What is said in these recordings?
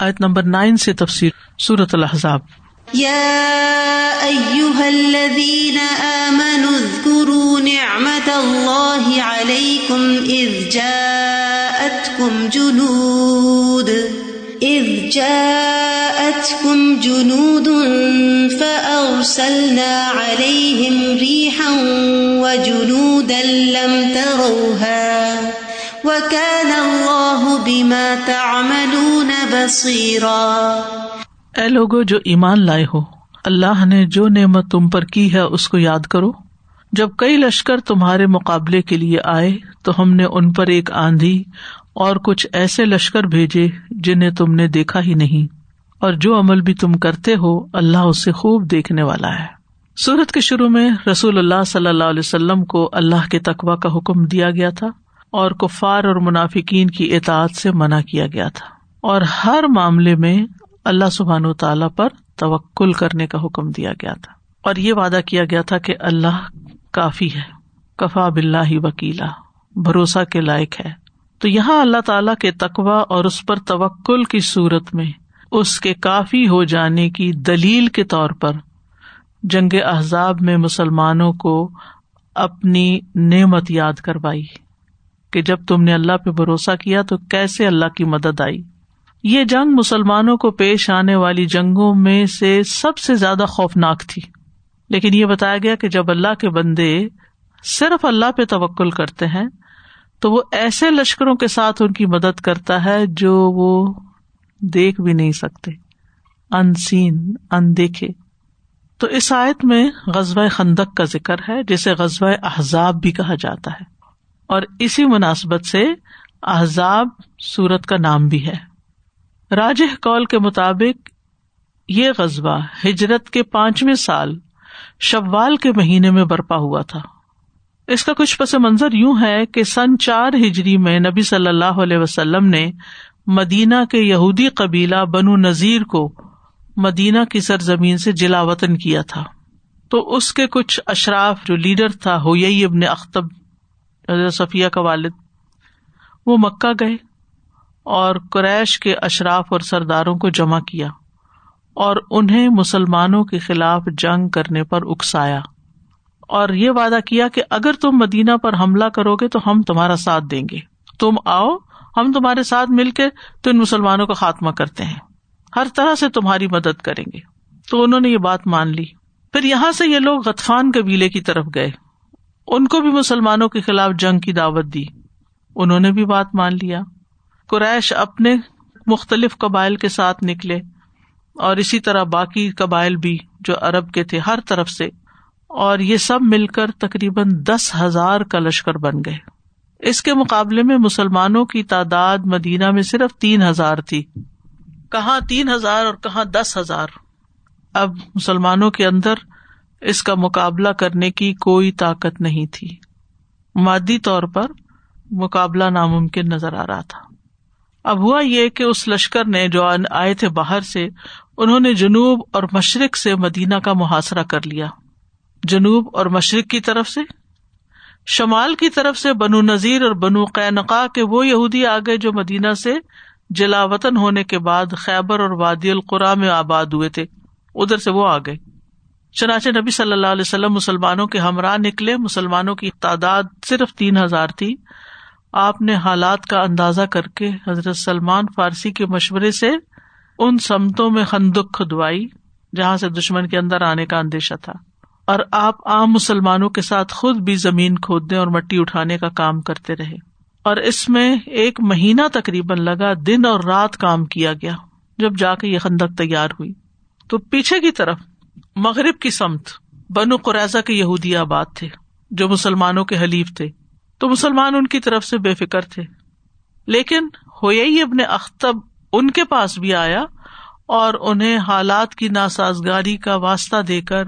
آیت number nine سے تفصیل صورت الحضاب يا أيها الذين آمنوا اذكروا نعمة الله عليكم إذ جاءتكم جنود۔ إذ جاءتكم جنود فأرسلنا عليهم ريحا وجنودا لم تروها۔ وكان الله بما تعملون بصيرا اے لوگو جو ایمان لائے ہو، اللہ نے جو نعمت تم پر کی ہے اس کو یاد کرو۔ جب کئی لشکر تمہارے مقابلے کے لیے آئے، تو ہم نے ان پر ایک آندھی اور کچھ ایسے لشکر بھیجے جنہیں تم نے دیکھا ہی نہیں۔ اور جو عمل بھی تم کرتے ہو، اللہ اسے خوب دیکھنے والا ہے۔ سورت کے شروع میں رسول اللہ صلی اللہ علیہ وسلم کو اللہ کے تقوا کا حکم دیا گیا تھا اور کفار اور منافقین کی اطاعت سے منع کیا گیا تھا۔ اور ہر معاملے میں اللہ سبحان و تعالی پر توکل کرنے کا حکم دیا گیا تھا۔ اور یہ وعدہ کیا گیا تھا کہ اللہ کافی ہے، کفا بلّہ وکیلا، بھروسہ کے لائق ہے۔ تو یہاں اللہ تعالی کے تقوا اور اس پر توکل کی صورت میں اس کے کافی ہو جانے کی دلیل کے طور پر جنگ احزاب میں مسلمانوں کو اپنی نعمت یاد کروائی کہ جب تم نے اللہ پہ بھروسہ کیا تو کیسے اللہ کی مدد آئی؟ یہ جنگ مسلمانوں کو پیش آنے والی جنگوں میں سے سب سے زیادہ خوفناک تھی۔ لیکن یہ بتایا گیا کہ جب اللہ کے بندے صرف اللہ پہ توکل کرتے ہیں، تو وہ ایسے لشکروں کے ساتھ ان کی مدد کرتا ہے جو وہ دیکھ بھی نہیں سکتے۔ ان سین ان دیکھے تو اس آیت میں غزوہ خندق کا ذکر ہے، جسے غزوہ احزاب بھی کہا جاتا ہے۔ اور اسی مناسبت سے احزاب سورت کا نام بھی ہے۔ راج کال کے مطابق یہ قصبہ ہجرت کے پانچویں سال شوال کے مہینے میں برپا ہوا تھا۔ اس کا کچھ پس منظر یوں ہے کہ سن چار ہجری میں نبی صلی اللہ علیہ وسلم نے مدینہ کے یہودی قبیلہ بنو نذیر کو مدینہ کی سرزمین سے جلا وطن کیا تھا۔ تو اس کے کچھ اشراف جو لیڈر تھا ہو ابن اختب صفیہ کا والد، وہ مکہ گئے۔ اور قریش کے اشراف اور سرداروں کو جمع کیا اور انہیں مسلمانوں کے خلاف جنگ کرنے پر اکسایا اور یہ وعدہ کیا کہ اگر تم مدینہ پر حملہ کرو گے تو ہم تمہارا ساتھ دیں گے۔ تم آؤ، ہم تمہارے ساتھ مل کے تو ان مسلمانوں کا خاتمہ کرتے ہیں۔ ہر طرح سے تمہاری مدد کریں گے۔ تو انہوں نے یہ بات مان لی۔ پھر یہاں سے یہ لوگ غطفان قبیلے کی طرف گئے۔ ان کو بھی مسلمانوں کے خلاف جنگ کی دعوت دی۔ انہوں نے بھی بات مان لیا۔ قریش اپنے مختلف قبائل کے ساتھ نکلے اور اسی طرح باقی قبائل بھی جو ارب کے تھے ہر طرف سے اور یہ سب مل کر تقریباً دس ہزار کا لشکر بن گئے۔ اس کے مقابلے میں مسلمانوں کی تعداد مدینہ میں صرف تین ہزار تھی۔ کہاں تین ہزار اور کہاں دس ہزار؟ اب مسلمانوں کے اندر اس کا مقابلہ کرنے کی کوئی طاقت نہیں تھی۔ مادی طور پر مقابلہ ناممکن نظر آ رہا تھا۔ اب ہوا یہ کہ اس لشکر نے جو آئے تھے باہر سے، انہوں نے جنوب اور مشرق سے مدینہ کا محاصرہ کر لیا۔ جنوب اور مشرق کی طرف سے؟ شمال کی طرف سے بنو نذیر اور بنو قینقا کے وہ یہودی آ گئے جو مدینہ سے جلا وطن ہونے کے بعد خیبر اور وادی القرا میں آباد ہوئے تھے۔ ادھر سے وہ آ گئے۔ چنانچہ نبی صلی اللہ علیہ وسلم مسلمانوں کے ہمراہ نکلے۔ مسلمانوں کی تعداد صرف تین ہزار تھی۔ آپ نے حالات کا اندازہ کر کے حضرت سلمان فارسی کے مشورے سے ان سمتوں میں خندق کھدوائی، جہاں سے دشمن کے اندر آنے کا اندیشہ تھا۔ اور آپ عام مسلمانوں کے ساتھ خود بھی زمین کھودنے اور مٹی اٹھانے کا کام کرتے رہے۔ اور اس میں ایک مہینہ تقریباً لگا دن اور رات کام کیا گیا، جب جا کے یہ خندق تیار ہوئی۔ تو پیچھے کی طرف مغرب کی سمت بنو قریضہ کے یہودی آباد تھے، جو مسلمانوں کے حلیف تھے۔ تو مسلمان ان کی طرف سے بے فکر تھے۔ لیکن ہوئی ابن اختب ان کے پاس بھی آیا اور انہیں حالات کی ناسازگاری کا واسطہ دے کر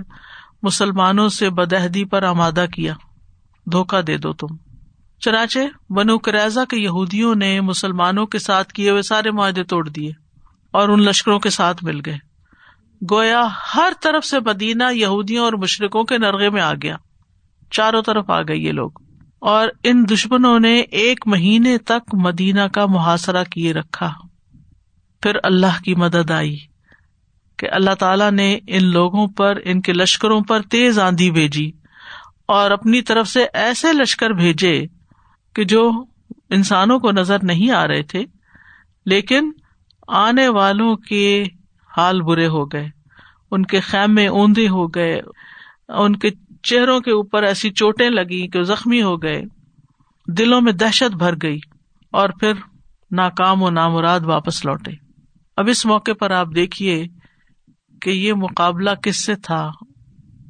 مسلمانوں سے بدہدی پر آمادہ کیا۔ دھوکا دے دو تم۔ چنانچہ بنو کریزا کے یہودیوں نے مسلمانوں کے ساتھ کیے ہوئے سارے معاہدے توڑ دیے اور ان لشکروں کے ساتھ مل گئے۔ گویا ہر طرف سے مدینہ یہودیوں اور مشرقوں کے نرغے میں آ گیا۔ چاروں طرف آ گئے یہ لوگ۔ اور ان دشمنوں نے ایک مہینے تک مدینہ کا محاصرہ کیے رکھا۔ پھر اللہ کی مدد آئی کہ اللہ تعالیٰ نے ان لوگوں پر، ان کے لشکروں پر تیز آندھی بھیجی اور اپنی طرف سے ایسے لشکر بھیجے کہ جو انسانوں کو نظر نہیں آ رہے تھے، لیکن آنے والوں کے حال برے ہو گئے، ان کے خیمے اوندے ہو گئے، ان کے چہروں کے اوپر ایسی چوٹیں لگی کہ زخمی ہو گئے۔ دلوں میں دہشت بھر گئی اور پھر ناکام و نامراد واپس لوٹے۔ اب اس موقع پر آپ دیکھیے کہ یہ مقابلہ کس سے تھا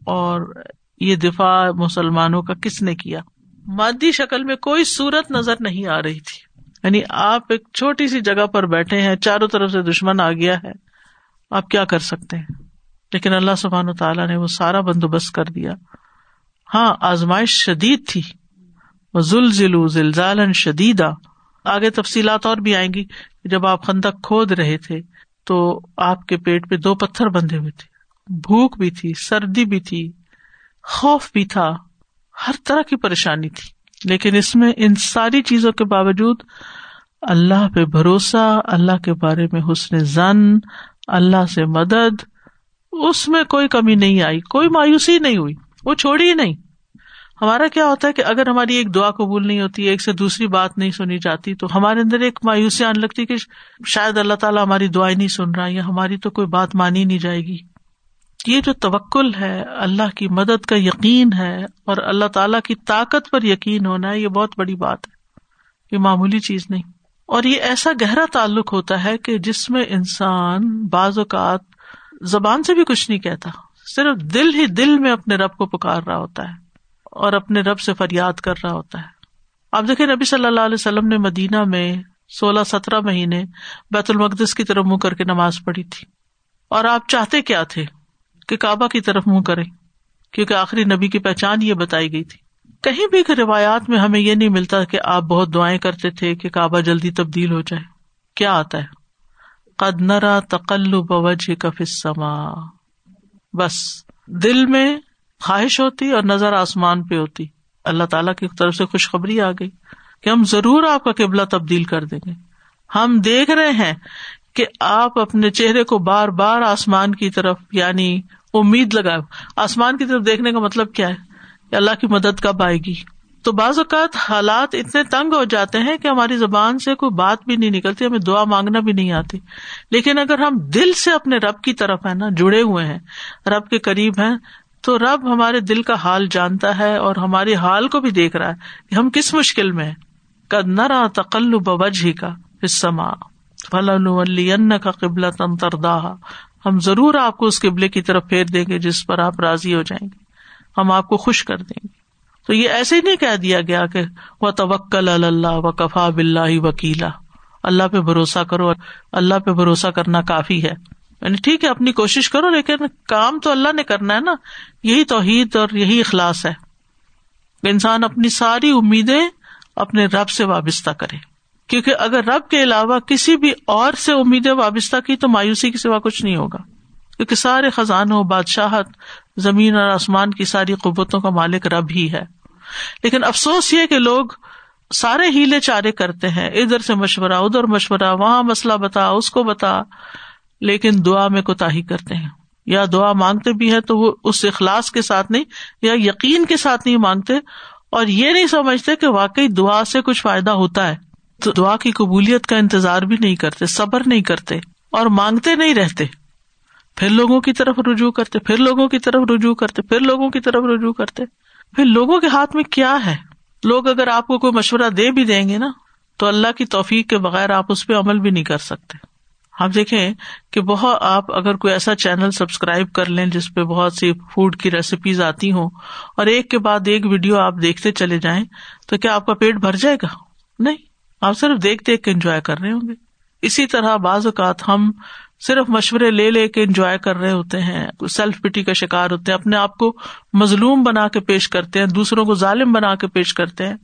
اور یہ دفاع مسلمانوں کا کس نے کیا۔ مادی شکل میں کوئی صورت نظر نہیں آ رہی تھی۔ یعنی آپ ایک چھوٹی سی جگہ پر بیٹھے ہیں، چاروں طرف سے دشمن آ گیا ہے۔ آپ کیا کر سکتے ہیں؟ لیکن اللہ سبحان و تعالیٰ نے وہ سارا بندوبست کر دیا۔ ہاں آزمائش شدید تھی۔ وہ زل زلزال شدیدا آگے تفصیلات اور بھی آئیں گی جب آپ خندق کھود رہے تھے تو آپ کے پیٹ پہ دو پتھر بندھے ہوئے تھے۔ بھوک بھی تھی، سردی بھی تھی، خوف بھی تھا، ہر طرح کی پریشانی تھی۔ لیکن اس میں ان ساری چیزوں کے باوجود اللہ پہ بھروسہ، اللہ کے بارے میں حسن زن اللہ سے مدد، اس میں کوئی کمی نہیں آئی، کوئی مایوسی نہیں ہوئی۔ وہ چھوڑی ہی نہیں۔ ہمارا کیا ہوتا ہے کہ اگر ہماری ایک دعا قبول نہیں ہوتی، ایک سے دوسری بات نہیں سنی جاتی، تو ہمارے اندر ایک مایوسی آنے لگتی کہ شاید اللہ تعالیٰ ہماری دعائیں نہیں سن رہا یا ہماری تو کوئی بات مانی نہیں جائے گی۔ یہ جو توکل ہے، اللہ کی مدد کا یقین ہے اور اللہ تعالیٰ کی طاقت پر یقین ہونا ہے یہ بہت بڑی بات ہے۔ یہ معمولی چیز نہیں۔ اور یہ ایسا گہرا تعلق ہوتا ہے کہ جس میں انسان بعض اوقات زبان سے بھی کچھ نہیں کہتا۔ صرف دل ہی دل میں اپنے رب کو پکار رہا ہوتا ہے اور اپنے رب سے فریاد کر رہا ہوتا ہے۔ آپ دیکھیں نبی صلی اللہ علیہ وسلم نے مدینہ میں سولہ سترہ مہینے بیت المقدس کی طرف منہ کر کے نماز پڑھی تھی۔ اور آپ چاہتے کیا تھے کہ کعبہ کی طرف منہ کرے کیونکہ آخری نبی کی پہچان یہ بتائی گئی تھی۔ کہیں بھی روایات میں ہمیں یہ نہیں ملتا کہ آپ بہت دعائیں کرتے تھے کہ کعبہ جلدی تبدیل ہو جائے۔ کیا آتا ہے؟ قد نرا تقل بوجھ کفسما بس دل میں خواہش ہوتی اور نظر آسمان پہ ہوتی۔ اللہ تعالیٰ کی طرف سے خوشخبری آ گئی کہ ہم ضرور آپ کا قبلہ تبدیل کر دیں گے۔ ہم دیکھ رہے ہیں کہ آپ اپنے چہرے کو بار بار آسمان کی طرف یعنی امید لگائے آسمان کی طرف دیکھنے کا مطلب کیا ہے؟ اللہ کی مدد کب آئے گی؟ تو بعض اوقات حالات اتنے تنگ ہو جاتے ہیں کہ ہماری زبان سے کوئی بات بھی نہیں نکلتی، ہمیں دعا مانگنا بھی نہیں آتی۔ لیکن اگر ہم دل سے اپنے رب کی طرف ہے نا، جڑے ہوئے ہیں، رب کے قریب ہیں، تو رب ہمارے دل کا حال جانتا ہے اور ہمارے حال کو بھی دیکھ رہا ہے کہ ہم کس مشکل میں کد نہ رہا تقل بوجھ ہی کا حصہ فلاں کا قبلہ تنتردا ہم ضرور آپ کو اس قبلے کی طرف پھیر دیں گے جس پر آپ راضی ہو جائیں گے۔ ہم آپ کو خوش کر دیں گے۔ تو یہ ایسے ہی نہیں کہہ دیا گیا کہ وہ توکل اللہ و کفا بلّہ وکیلا اللہ پہ بھروسہ کرو اللہ پہ بھروسہ کرنا کافی ہے۔ یعنی ٹھیک ہے، اپنی کوشش کرو، لیکن کام تو اللہ نے کرنا ہے نا۔ یہی توحید اور یہی اخلاص ہے۔ انسان اپنی ساری امیدیں اپنے رب سے وابستہ کرے۔ کیونکہ اگر رب کے علاوہ کسی بھی اور سے امیدیں وابستہ کی تو مایوسی کے سوا کچھ نہیں ہوگا۔ کیونکہ سارے خزانوں بادشاہت، زمین اور آسمان کی ساری قوتوں کا مالک رب ہی ہے۔ لیکن افسوس یہ کہ لوگ سارے ہیلے چارے کرتے ہیں، ادھر سے مشورہ، ادھر مشورہ، وہاں مسئلہ بتا، اس کو بتا، لیکن دعا میں کوتا ہی کرتے ہیں۔ یا دعا مانگتے بھی ہے تو وہ اس اخلاص کے ساتھ نہیں، یا یقین کے ساتھ نہیں مانگتے، اور یہ نہیں سمجھتے کہ واقعی دعا سے کچھ فائدہ ہوتا ہے۔ تو دعا کی قبولیت کا انتظار بھی نہیں کرتے، صبر نہیں کرتے، اور مانگتے نہیں رہتے۔ پھر لوگوں کی طرف رجوع کرتے، پھر لوگوں کی طرف رجوع کرتے، پھر لوگوں کی طرف رجوع کرتے۔ پھر لوگوں کے ہاتھ میں کیا ہے؟ لوگ اگر آپ کو کوئی مشورہ دے بھی دیں گے نا، تو اللہ کی توفیق کے بغیر آپ اس پہ عمل بھی نہیں کر سکتے۔ آپ دیکھیں کہ بہت آپ اگر کوئی ایسا چینل سبسکرائب کر لیں جس پہ بہت سی فوڈ کی ریسیپیز آتی ہوں، اور ایک کے بعد ایک ویڈیو آپ دیکھتے چلے جائیں، تو کیا آپ کا پیٹ بھر جائے گا؟ نہیں، آپ صرف دیکھ دیکھ کے انجوائے کر رہے ہوں گے۔ اسی طرح بعض اوقات ہم صرف مشورے لے لے کے انجوائے کر رہے ہوتے ہیں سیلف پٹی کا شکار ہوتے ہیں، اپنے آپ کو مظلوم بنا کے پیش کرتے ہیں، دوسروں کو ظالم بنا کے پیش کرتے ہیں،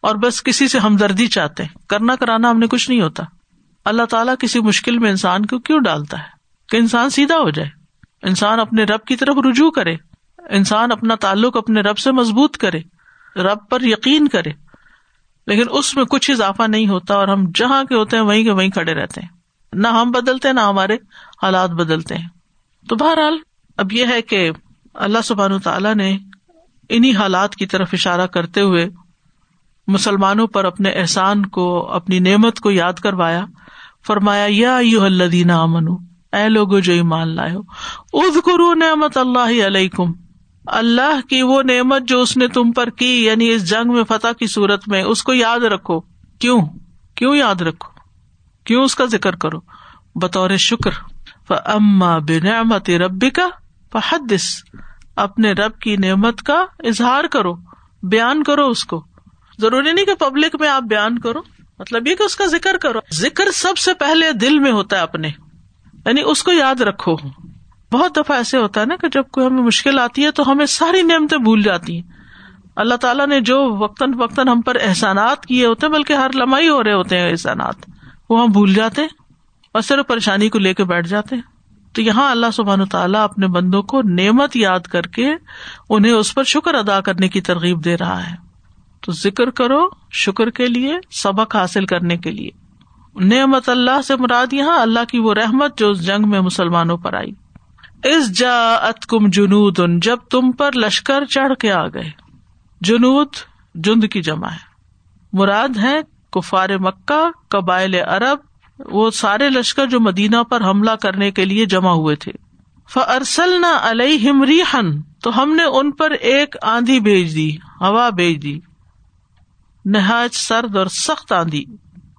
اور بس کسی سے ہمدردی چاہتے ہیں۔ کرنا کرانا ہم نے کچھ نہیں ہوتا۔ اللہ تعالیٰ کسی مشکل میں انسان کو کیوں ڈالتا ہے؟ کہ انسان سیدھا ہو جائے۔ انسان اپنے رب کی طرف رجوع کرے۔ انسان اپنا تعلق اپنے رب سے مضبوط کرے۔ رب پر یقین کرے۔ لیکن اس میں کچھ اضافہ نہیں ہوتا اور ہم جہاں کے ہوتے ہیں وہیں کے وہیں کھڑے رہتے ہیں۔ نہ ہم بدلتے ہیں، نہ ہمارے حالات بدلتے ہیں۔ تو بہرحال اب یہ ہے کہ اللہ سبحان تعالیٰ نے انہیں حالات کی طرف اشارہ کرتے ہوئے مسلمانوں پر اپنے احسان کو، اپنی نعمت کو یاد کروایا۔ فرمایا، یا یو الدین امن اے لوگو جو ایمان لائے ہو اد کرو نعمت اللہ علیہ اللہ کی وہ نعمت جو اس نے تم پر کی یعنی اس جنگ میں فتح کی صورت میں، اس کو یاد رکھو۔ کیوں؟ کیوں یاد رکھو؟ کیوں اس کا ذکر کرو؟ بطور شکر۔ اما بنعمت ربی کا فحدث۔ اپنے رب کی نعمت کا اظہار کرو، بیان کرو اس کو۔ ضروری نہیں کہ پبلک میں آپ بیان کرو مطلب یہ کہ اس کا ذکر کرو۔ ذکر سب سے پہلے دل میں ہوتا ہے اپنے یعنی اس کو یاد رکھو۔ بہت دفعہ ایسے ہوتا ہے نا کہ جب کوئی ہمیں مشکل آتی ہے تو ہمیں ساری نعمتیں بھول جاتی ہیں۔ اللہ تعالیٰ نے جو وقتاً وقتاً ہم پر احسانات کیے ہوتے ہیں، بلکہ ہر لمحی ہو رہے ہوتے ہیں احسانات۔ وہ ہم بھول جاتے ہیں اور صرف پریشانی کو لے کے بیٹھ جاتے ہیں۔ تو یہاں اللہ سبحان تعالیٰ اپنے بندوں کو نعمت یاد کر کے انہیں اس پر شکر ادا کرنے کی ترغیب دے رہا ہے۔ تو ذکر کرو شکر کے لیے، سبق حاصل کرنے کے لیے۔ نعمت اللہ سے مراد یہاں اللہ کی وہ رحمت جو اس جنگ میں مسلمانوں پر آئی۔ اس جا ات کم جنوب ان جب تم پر لشکر چڑھ کے آ گئے۔ جنوب جند کی جمع ہے۔ مراد ہے کفار مکہ، قبائل عرب، وہ سارے لشکر جو مدینہ پر حملہ کرنے کے لیے جمع ہوئے تھے۔ فرسل نہ علیہ ہن تو ہم نے ان پر ایک آندھی بھیج دی، ہوا بھیج دی۔ نہایت سرد اور سخت آندھی۔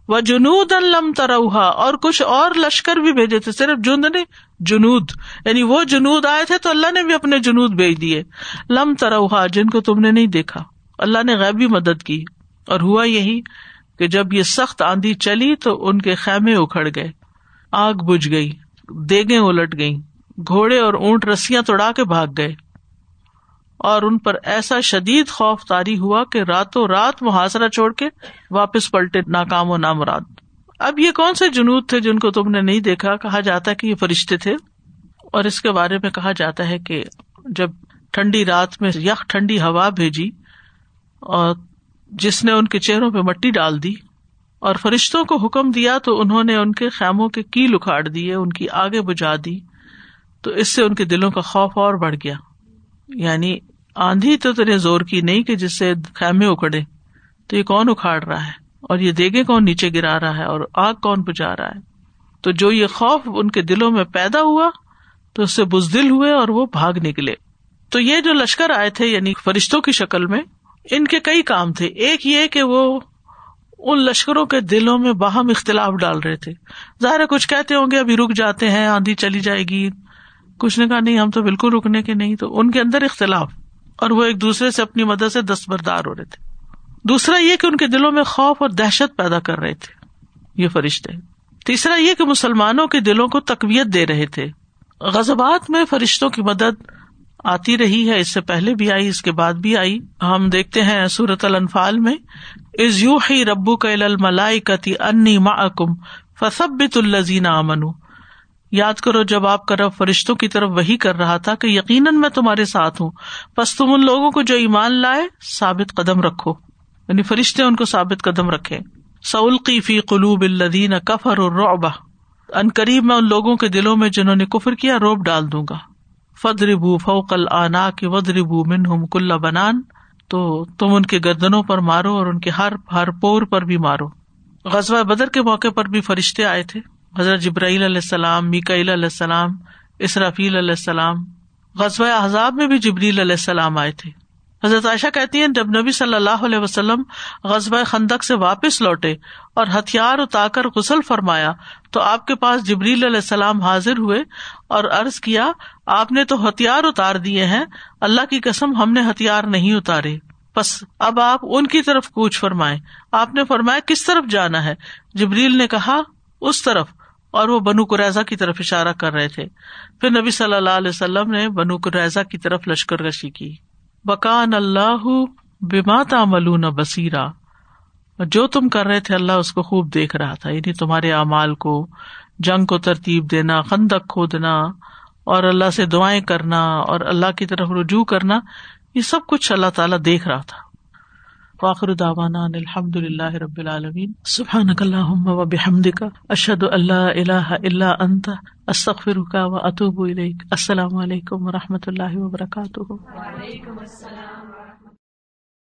وہ جنود لم تروہا اور کچھ اور لشکر بھی بھیجے تھے، صرف جند نے جنود یعنی وہ جنود آئے تھے تو اللہ نے بھی اپنے جنود بھیج دیے۔ لم تروہا، جن کو تم نے نہیں دیکھا۔ اللہ نے غیبی مدد کی۔ اور ہوا یہی کہ جب یہ سخت آندھی چلی تو ان کے خیمے اکھڑ گئے۔ آگ بج گئی دیگے الٹ گئی گھوڑے اور اونٹ رسیاں توڑا کے بھاگ گئے۔ اور ان پر ایسا شدید خوف تاری ہوا کہ راتوں رات محاصرہ چھوڑ کے واپس پلٹے، ناکام و نامراد۔ اب یہ کون سے جنوب تھے جن کو تم نے نہیں دیکھا؟ کہا جاتا کہ یہ فرشتے تھے۔ اور اس کے بارے میں کہا جاتا ہے کہ جب ٹھنڈی رات میں یک ٹھنڈی ہوا بھیجی اور جس نے ان کے چہروں پہ مٹی ڈال دی اور فرشتوں کو حکم دیا تو انہوں نے ان کے خیموں کے کیل اکھاڑ دیے، ان کی آگے بجا دی، تو اس سے ان کے دلوں کا خوف اور بڑھ گیا۔ یعنی آندھی تو تیرے زور کی نہیں کہ جس سے خیمے اکھڑے، تو یہ کون اکھاڑ رہا ہے؟ اور یہ دیگے کون نیچے گرا رہا ہے اور آگ کون بجا رہا ہے۔ تو جو یہ خوف ان کے دلوں میں پیدا ہوا، تو اس سے بزدل ہوئے اور وہ بھاگ نکلے۔ تو یہ جو لشکر آئے تھے یعنی فرشتوں کی شکل میں، ان کے کئی کام تھے۔ ایک یہ کہ وہ ان لشکروں کے دلوں میں باہم اختلاف ڈال رہے تھے۔ ظاہر کچھ کہتے ہوں گے، ابھی رک جاتے ہیں، آندھی چلی جائے گی۔ کچھ نے کہا، نہیں، ہم تو بالکل رکنے کے نہیں۔ تو ان کے اندر اختلاف۔ اور وہ ایک دوسرے سے اپنی مدد سے دستبردار ہو رہے تھے۔ دوسرا یہ کہ ان کے دلوں میں خوف اور دہشت پیدا کر رہے تھے، یہ فرشتے۔ تیسرا یہ کہ مسلمانوں کے دلوں کو تقویت دے رہے تھے۔ غزبات میں فرشتوں کی مدد آتی رہی ہے، اس سے پہلے بھی آئی، اس کے بعد بھی آئی۔ ہم دیکھتے ہیں سورت الفال میں از یو ہی ربو کا ملائی کتی انی کم فسبت الزین امن یاد کرو، جب آپ کا رب فرشتوں کی طرف وہی کر رہا تھا کہ یقیناً میں تمہارے ساتھ ہوں بس تم ان لوگوں کو جو ایمان لائے ثابت قدم رکھو۔ یعنی فرشتے ان کو ثابت قدم رکھے۔ سعلقی فی قلوب الدین کفر اور روبا ان قریب میں ان لوگوں کے دلوں میں جنہوں نے کفر کیا، روب ڈال دوں گا۔ فدربو فوکل آنا کے ودربو من ہم کل بنان۔ تو تم ان کے گردنوں پر مارو اور ان کے ہر ہر پور پر بھی مارو۔ غزوہ بدر کے موقع پر بھی فرشتے آئے تھے۔ حضرت جبرائیل علیہ السلام میکیل علیہ السلام، اسرافیل علیہ السلام۔ غزوہ احزاب میں بھی جبریل علیہ السلام آئے تھے۔ حضرت عائشہ کہتی ہیں، جب نبی صلی اللہ علیہ وسلم غزبۂ خندق سے واپس لوٹے اور ہتھیار اتار کر غسل فرمایا، تو آپ کے پاس جبریل علیہ السلام حاضر ہوئے اور عرض کیا، آپ نے تو ہتھیار اتار دیے ہیں، اللہ کی قسم ہم نے ہتھیار نہیں اتارے۔ بس اب آپ ان کی طرف کوچ فرمائے آپ نے فرمایا، کس طرف جانا ہے؟ جبریل نے کہا، اس طرف۔ اور وہ بنو قریضا کی طرف اشارہ کر رہے تھے۔ پھر نبی صلی اللہ علیہ وسلم نے بنو قریضا کی طرف لشکر کشی کی۔ بکان اللہ بما تعملون بصیرا۔ جو تم کر رہے تھے اللہ اس کو خوب دیکھ رہا تھا یعنی تمہارے اعمال کو، جنگ کو ترتیب دینا، خندق کھودنا اور اللہ سے دعائیں کرنا، اور اللہ کی طرف رجوع کرنا، یہ سب کچھ اللہ تعالیٰ دیکھ رہا تھا۔ واخر داوانا الحمد اللہ رب العالمین۔ سبحان اللہ و بحمد کا اشد اللہ اللہ اللہ انت استغفر کا و اطوب السلام علیکم و رحمۃ اللہ وبرکاتہ.